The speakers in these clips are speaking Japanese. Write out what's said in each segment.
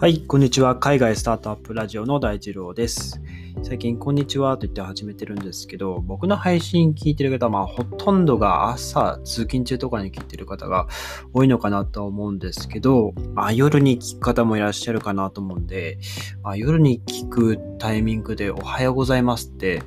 はい、こんにちは。海外スタートアップラジオの大二郎です。最近、こんにちはと言って始めてるんですけど、僕の配信聞いてる方は、まあ、ほとんどが朝、通勤中とかに聞いてる方が多いのかなと思うんですけど、まあ、夜に聞く方もいらっしゃるかなと思うんで、まあ、夜に聞くタイミングでおはようございますって、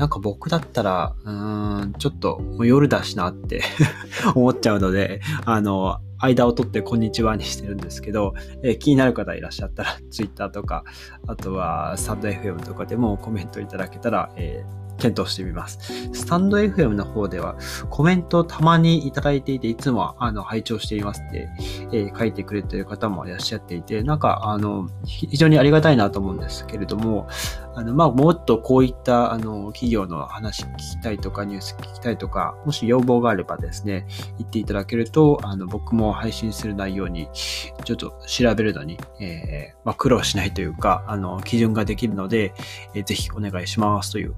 なんか僕だったら、うーん、ちょっともう夜だしなって 思っちゃうので、あの、間を取ってこんにちはにしてるんですけど、えー、気になる方いらっしゃったら Twitter とか、あとはサンド FM とかでもコメントいただけたら、えー検討してみます。スタンド FM の方ではコメントをたまにいただいていて、いつもあの拝聴していますって、えー、書いてくれてる方もいらっしゃっていて、なんかあの非常にありがたいなと思うんですけれども、あのまあもっとこういったあの企業の話聞きたいとかニュース聞きたいとか、もし要望があればですね、言っていただけると、あの僕も配信する内容にちょっと調べるのに、えー、まあ、苦労しないというか、あの基準ができるので、えー、ぜひお願いしますという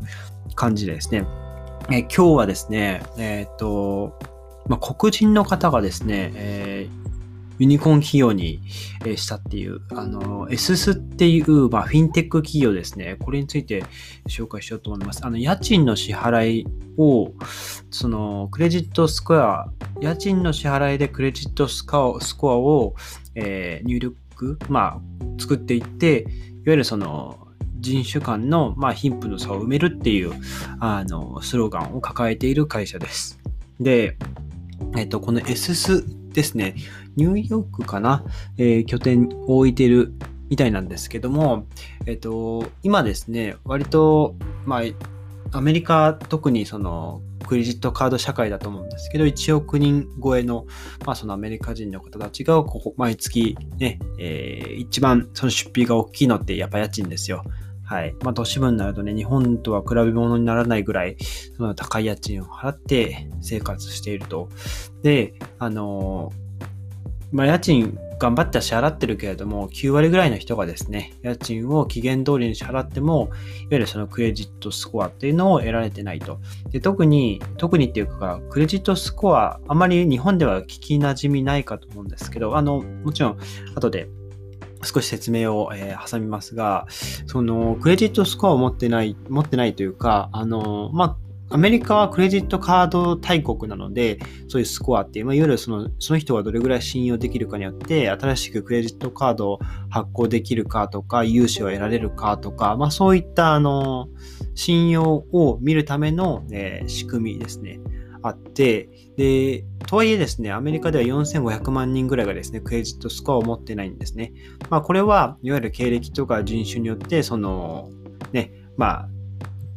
感じでですね。え今日はですね、えっ、と、まあ、黒人の方がですね、えー、ユニコーン企業に、したっていう、あの、エススっていう、まあ、フィンテック企業ですね。これについて紹介しようと思います。あの、家賃の支払いを、その、クレジットスコア、家賃の支払いでクレジットスコアを、えー、入力、まあ、作っていって、いわゆるその、人種間の、まあ、貧富の差を埋めるっていうあのスローガンを抱えている会社です。で、えっと、この SS ですね、ニューヨークかな、えー、拠点を置いてるみたいなんですけども、えっと、今ですね、割と、まあ、アメリカ特にそのクレジットカード社会だと思うんですけど、1億人超えの、まあ、そのアメリカ人の方たちが、ここ、毎月ね、えー、一番その出費が大きいのってやっぱ家賃ですよ。はい。まあ、都市部になるとね、日本とは比べ物にならないぐらい、その高い家賃を払って生活していると。で、あのまあ、家賃頑張って支払ってるけれども、9割ぐらいの人がですね、家賃を期限通りに支払っても、いわゆるそのクレジットスコアっていうのを得られてないと。で特に、特にっていうか、クレジットスコア、あまり日本では聞き馴染みないかと思うんですけど、あの、もちろん、後で少し説明を、えー、挟みますが、その、クレジットスコアを持ってない、持ってないというか、あの、まあ、アメリカはクレジットカード大国なので、そういうスコアっていう、まあ、いわゆるそのその人がどれぐらい信用できるかによって、新しくクレジットカードを発行できるかとか、融資を得られるかとか、まあ、そういったあの信用を見るための、えー、仕組みですね。あって、で、とはいえですね、アメリカでは4500万人ぐらいがですね、クレジットスコアを持ってないんですね。まあ、これは、いわゆる経歴とか人種によって、その、ね、まあ、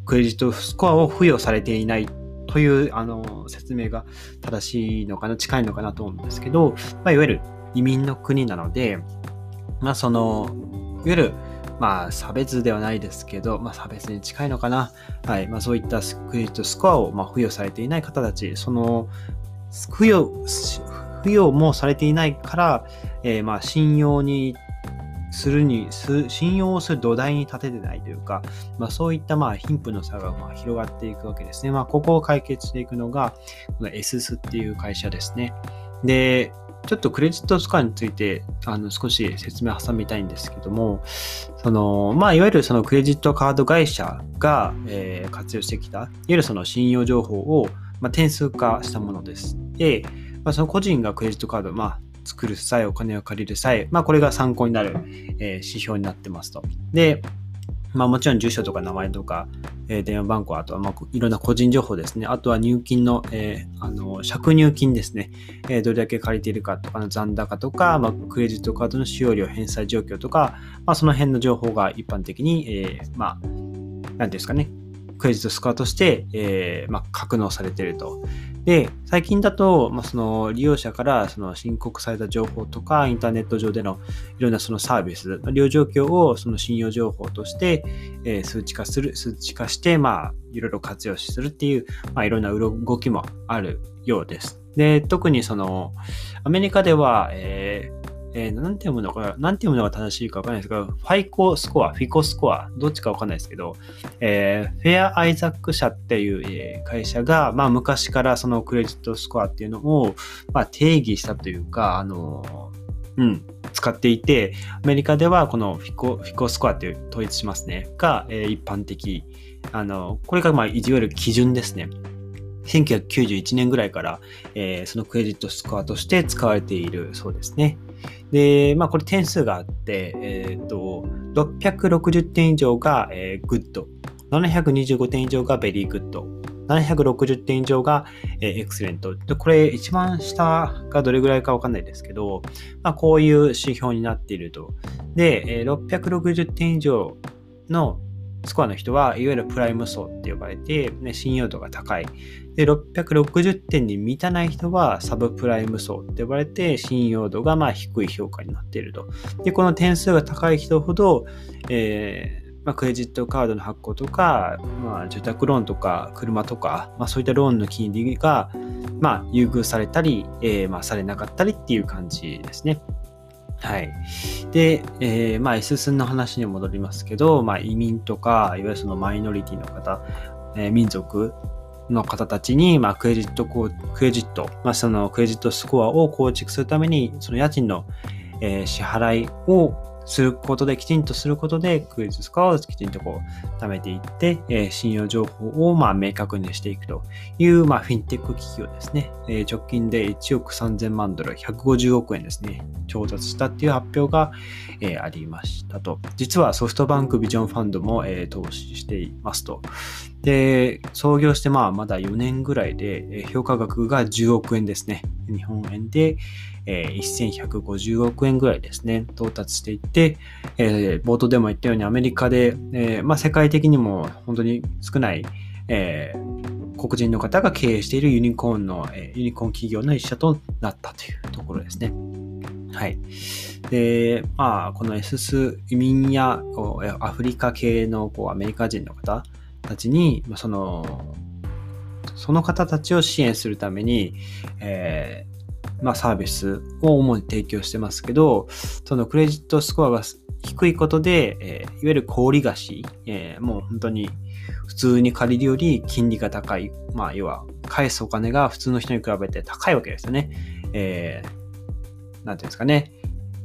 クレジットスコアを付与されていないというあの説明が正しいのかな、近いのかなと思うんですけど、まあ、いわゆる移民の国なので、まあ、その、いわゆるまあ、差別ではないですけど、まあ、差別に近いのかな。はい。まあ、そういったクレジットスコアを、まあ、付与されていない方たち、その、付与、付与もされていないから、えー、まあ、信用にするに、信用をする土台に立ててないというか、まあ、そういったまあ貧富の差がまあ広がっていくわけですね。まあ、ここを解決していくのが、この SS っていう会社ですね。で、ちょっとクレジットスコアについてあの少し説明挟みたいんですけども、そのまあ、いわゆるそのクレジットカード会社が、えー、活用してきた、いわゆるその信用情報を、まあ、点数化したものです。で、まあ、その個人がクレジットカード、まあ、作る際、お金を借りる際、まあ、これが参考になる、えー、指標になってますと。で、まあ、もちろん住所とか名前とか、えー、電話番号、あとはまあいろんな個人情報ですね。あとは入金の、えー、あの借入金ですね、えー、どれだけ借りているかとかの残高とか、まあ、クレジットカードの使用料、返済状況とか、まあ、その辺の情報が一般的に、えー、まあ、なんですかね、クレジットスコアとして、えーまあ、格納されていると。で、最近だと、まあ、その利用者からその申告された情報とか、インターネット上でのいろんなそのサービス、利用状況をその信用情報として、えー、数値化する、数値化して、まあ、いろいろ活用するっていう、まあ、いろんな動きもあるようです。で、特にその、アメリカでは、えーえー、なんて読むのか、なんて読むのが正しいかわかんないですけど、ファイコスコア、フィコスコア、どっちかわかんないですけど、えー、フェアアイザック社っていう、え、会社が、まあ昔からそのクレジットスコアっていうのを、まあ定義したというか、あの、うん、使っていて、アメリカではこのフィコフィコスコアっていう統一しますね、が、えー、一般的。あの、これが、まあ、いわゆる基準ですね。1991年ぐらいから、えー、そのクレジットスコアとして使われているそうですね。で、まあこれ点数があって、えっ、ー、と、660点以上が、えー、 good、725点以上が very good、760点以上が、えー、 excellent。で、これ一番下がどれぐらいかわかんないですけど、まあこういう指標になっていると。で、えー、660点以上のスコアの人は、いわゆるプライム層って呼ばれて、ね、信用度が高い。で、660点に満たない人はサブプライム層って呼ばれて、信用度がまあ低い評価になっていると。で、この点数が高い人ほど、えーまあ、クレジットカードの発行とか、まあ、住宅ローンとか車とか、まあ、そういったローンの金利が、まあ、優遇されたり、えー、まあ、されなかったりっていう感じですね。はい。で、えー、まあ、S 寸の話に戻りますけど、まあ、移民とか、いわゆるそのマイノリティの方、民族の方たちに、まあ、クレジット、クレジット、まあ、そのクレジットスコアを構築するために、その家賃の、えー、支払いをすることで、きちんとすることで、クレジットスコアをきちんとこう、貯めていって、えー、信用情報をまあ明確にしていくという、まあ、フィンテック企業ですね。えー、直近で1億3000万ドル、150億円ですね、調達したっていう発表が、えー、ありましたと。実はソフトバンクビジョンファンドも、えー、投資していますと。で、創業してまあまだ4年ぐらいで、評価額が10億円ですね。日本円で、えー、1150億円ぐらいですね、到達していって、え、冒頭でも言ったようにアメリカで、え、まあ、世界的にも本当に少ない、え、黒人の方が経営しているユニコーンの、え、ユニコーン企業の一社となったというところですね。はい。で、まあ、この S ス移民やアフリカ系のこうアメリカ人の方たちに、その、その方たちを支援するために、えまあ、サービスを主に提供してますけど、そのクレジットスコアが低いことで、えー、いわゆる小売貸し、えー、もう本当に普通に借りるより金利が高い、まあ、要は返すお金が普通の人に比べて高いわけですよね。えー、なんていうんですかね、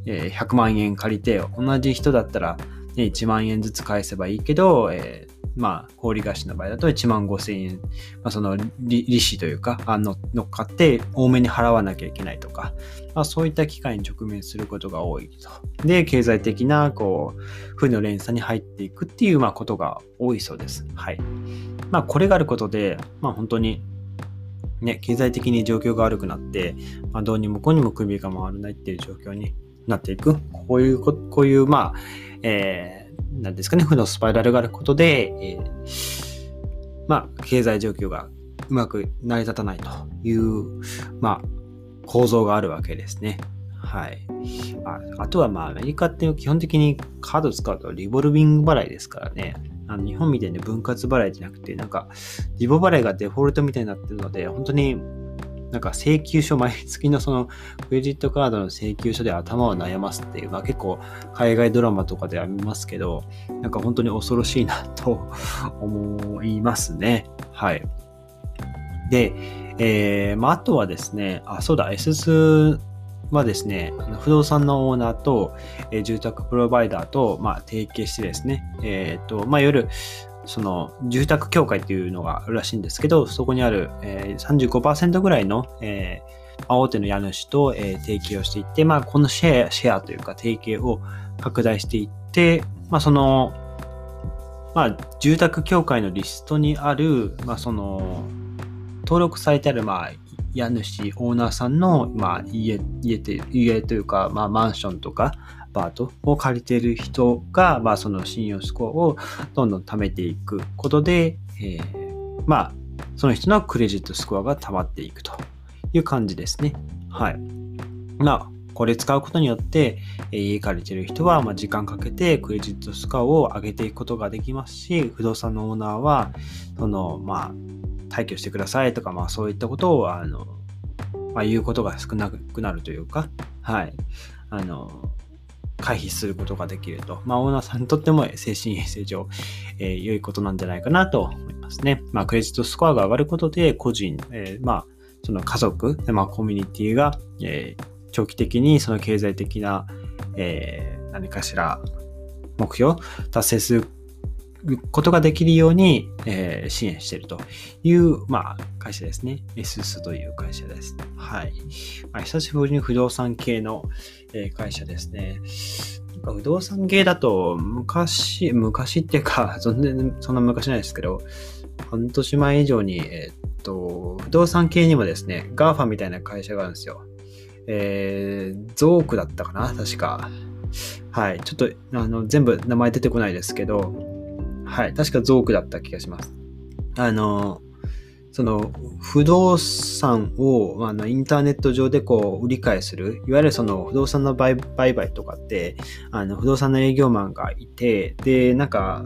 えー、100万円借りて、同じ人だったら、ね、1万円ずつ返せばいいけど、えまあ、氷菓子の場合だと1万5千円、まあ、その利子というか、あの乗っかって多めに払わなきゃいけないとか、まあ、そういった機会に直面することが多いと。で、経済的な、こう、負の連鎖に入っていくっていう、まあ、ことが多いそうです。はい。まあ、これがあることで、まあ、本当に、ね、経済的に状況が悪くなって、まあ、どうにもこうにも首が回らないっていう状況になっていく。こういう、こういう、まあ、えーなんですかね、負のスパイラルがあることで、えー、まあ、経済状況がうまく成り立たないという、まあ、構造があるわけですね。はい。ああとは、まあ、アメリカって基本的にカード使うとリボルビング払いですからね。あの日本みたいに分割払いじゃなくて、なんか、リボ払いがデフォルトみたいになってるので、本当になんか請求書、毎月のそのクレジットカードの請求書で頭を悩ますっていう、まあ結構海外ドラマとかでは見ますけど、なんか本当に恐ろしいなと 思いますね。はい。で、えー、まああとはですね、あ、そうだ、SS はですね、不動産のオーナーと、えー、住宅プロバイダーと、まあ、提携してですね、えっ、ー、と、まあ、夜、その住宅協会っていうのがあるらしいんですけど、そこにある、えー、35%ぐらいの、えー、大手の家主と、えー、提携をしていって、まあ、このシェア、シェアというか提携を拡大していって、まあ、その、まあ、住宅協会のリストにある、まあ、その、登録されてある、まあ、家主、オーナーさんの、まあ、家、家家というか、まあ、マンションとか、パートを借りている人が、まあ、その信用スコアをどんどん貯めていくことで、えー、まあ、その人のクレジットスコアが溜まっていくという感じですね。はい。まあ、これ使うことによって、家借りている人は、ま時間かけてクレジットスコアを上げていくことができますし、不動産のオーナーは、その、まあ、退去してくださいとか、まあ、そういったことを、あの、まあ、言うことが少なくなるというか、はい。あの、回避することができると。まあ、オーナーさんにとっても精神衛生上、えー、良いことなんじゃないかなと思いますね。まあ、クレジットスコアが上がることで、個人、えー、まあ、その家族、まあ、コミュニティが、えー、長期的にその経済的な、えー、何かしら目標達成することができるように、えー、支援しているという、まあ、会社ですね。SS という会社です。はい。まあ、久しぶりに不動産系の、えー、会社ですね。なんか不動産系だと、昔、昔っていうか、全然そんな昔ないですけど、半年前以上に、えー、っと、不動産系にもですね、GAFA みたいな会社があるんですよ。えー、ゾークだったかな確か。はい。ちょっと、あの、全部名前出てこないですけど、はい。確かゾークだった気がします。あの、その不動産をあのインターネット上でこう売り買いする、いわゆるその不動産の売買とかって、あの不動産の営業マンがいて、で、なんか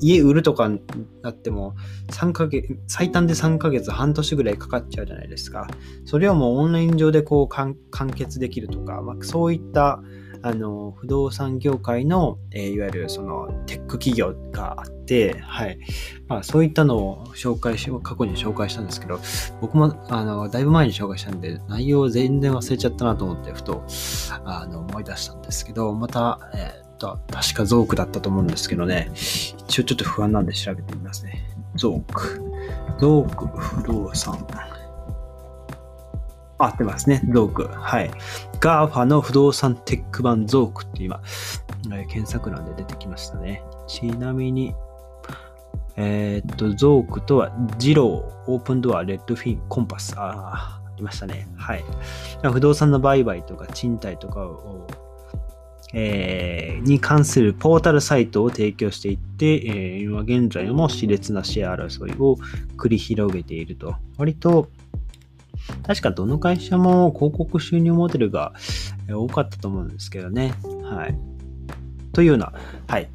家売るとかになっても3ヶ月、最短で3ヶ月、半年ぐらいかかっちゃうじゃないですか。それをもうオンライン上でこう完結できるとか、まあ、そういったあの、不動産業界の、えー、いわゆるそのテック企業があって、はい。まあそういったのを紹介し、過去に紹介したんですけど、僕も、あの、だいぶ前に紹介したんで、内容を全然忘れちゃったなと思って、ふと、あの、思い出したんですけど、また、えー、っと、確かゾークだったと思うんですけどね、一応ちょっと不安なんで調べてみますね。ゾーク。ゾーク不動産。合ってますね。ゾーク。はい。GAFA の不動産テック版ゾークって今、えー、検索欄で出てきましたね。ちなみに、えー、っと、ゾークとは、ジロー、オープンドア、レッドフィン、コンパス。ああ、ありましたね。はい。不動産の売買とか賃貸とかを、えー、に関するポータルサイトを提供していって、えー、今現在も熾烈なシェア争いを繰り広げていると。割と確かどの会社も広告収入モデルが多かったと思うんですけどね。はい。というような、はい。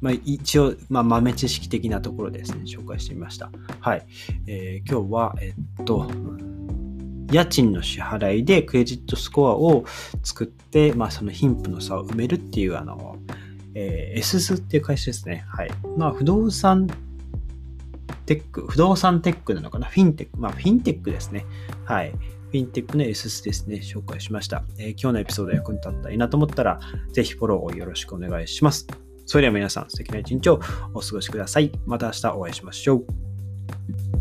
まあ、一応、まあ、豆知識的なところですね、紹介してみました。はい。えー、今日は、えっと、家賃の支払いでクレジットスコアを作って、まあ、その貧富の差を埋めるっていう、あの、えー、SS っていう会社ですね。はい。まあ、不動産テック、不動産テックなのかな？フィンテック、まあ、フィンテックですね。はい。フィンテックの SS ですね、紹介しました。えー、今日のエピソード役に立ったらいいなと思ったら、ぜひフォローをよろしくお願いします。それでは皆さん、素敵な一日をお過ごしください。また明日お会いしましょう。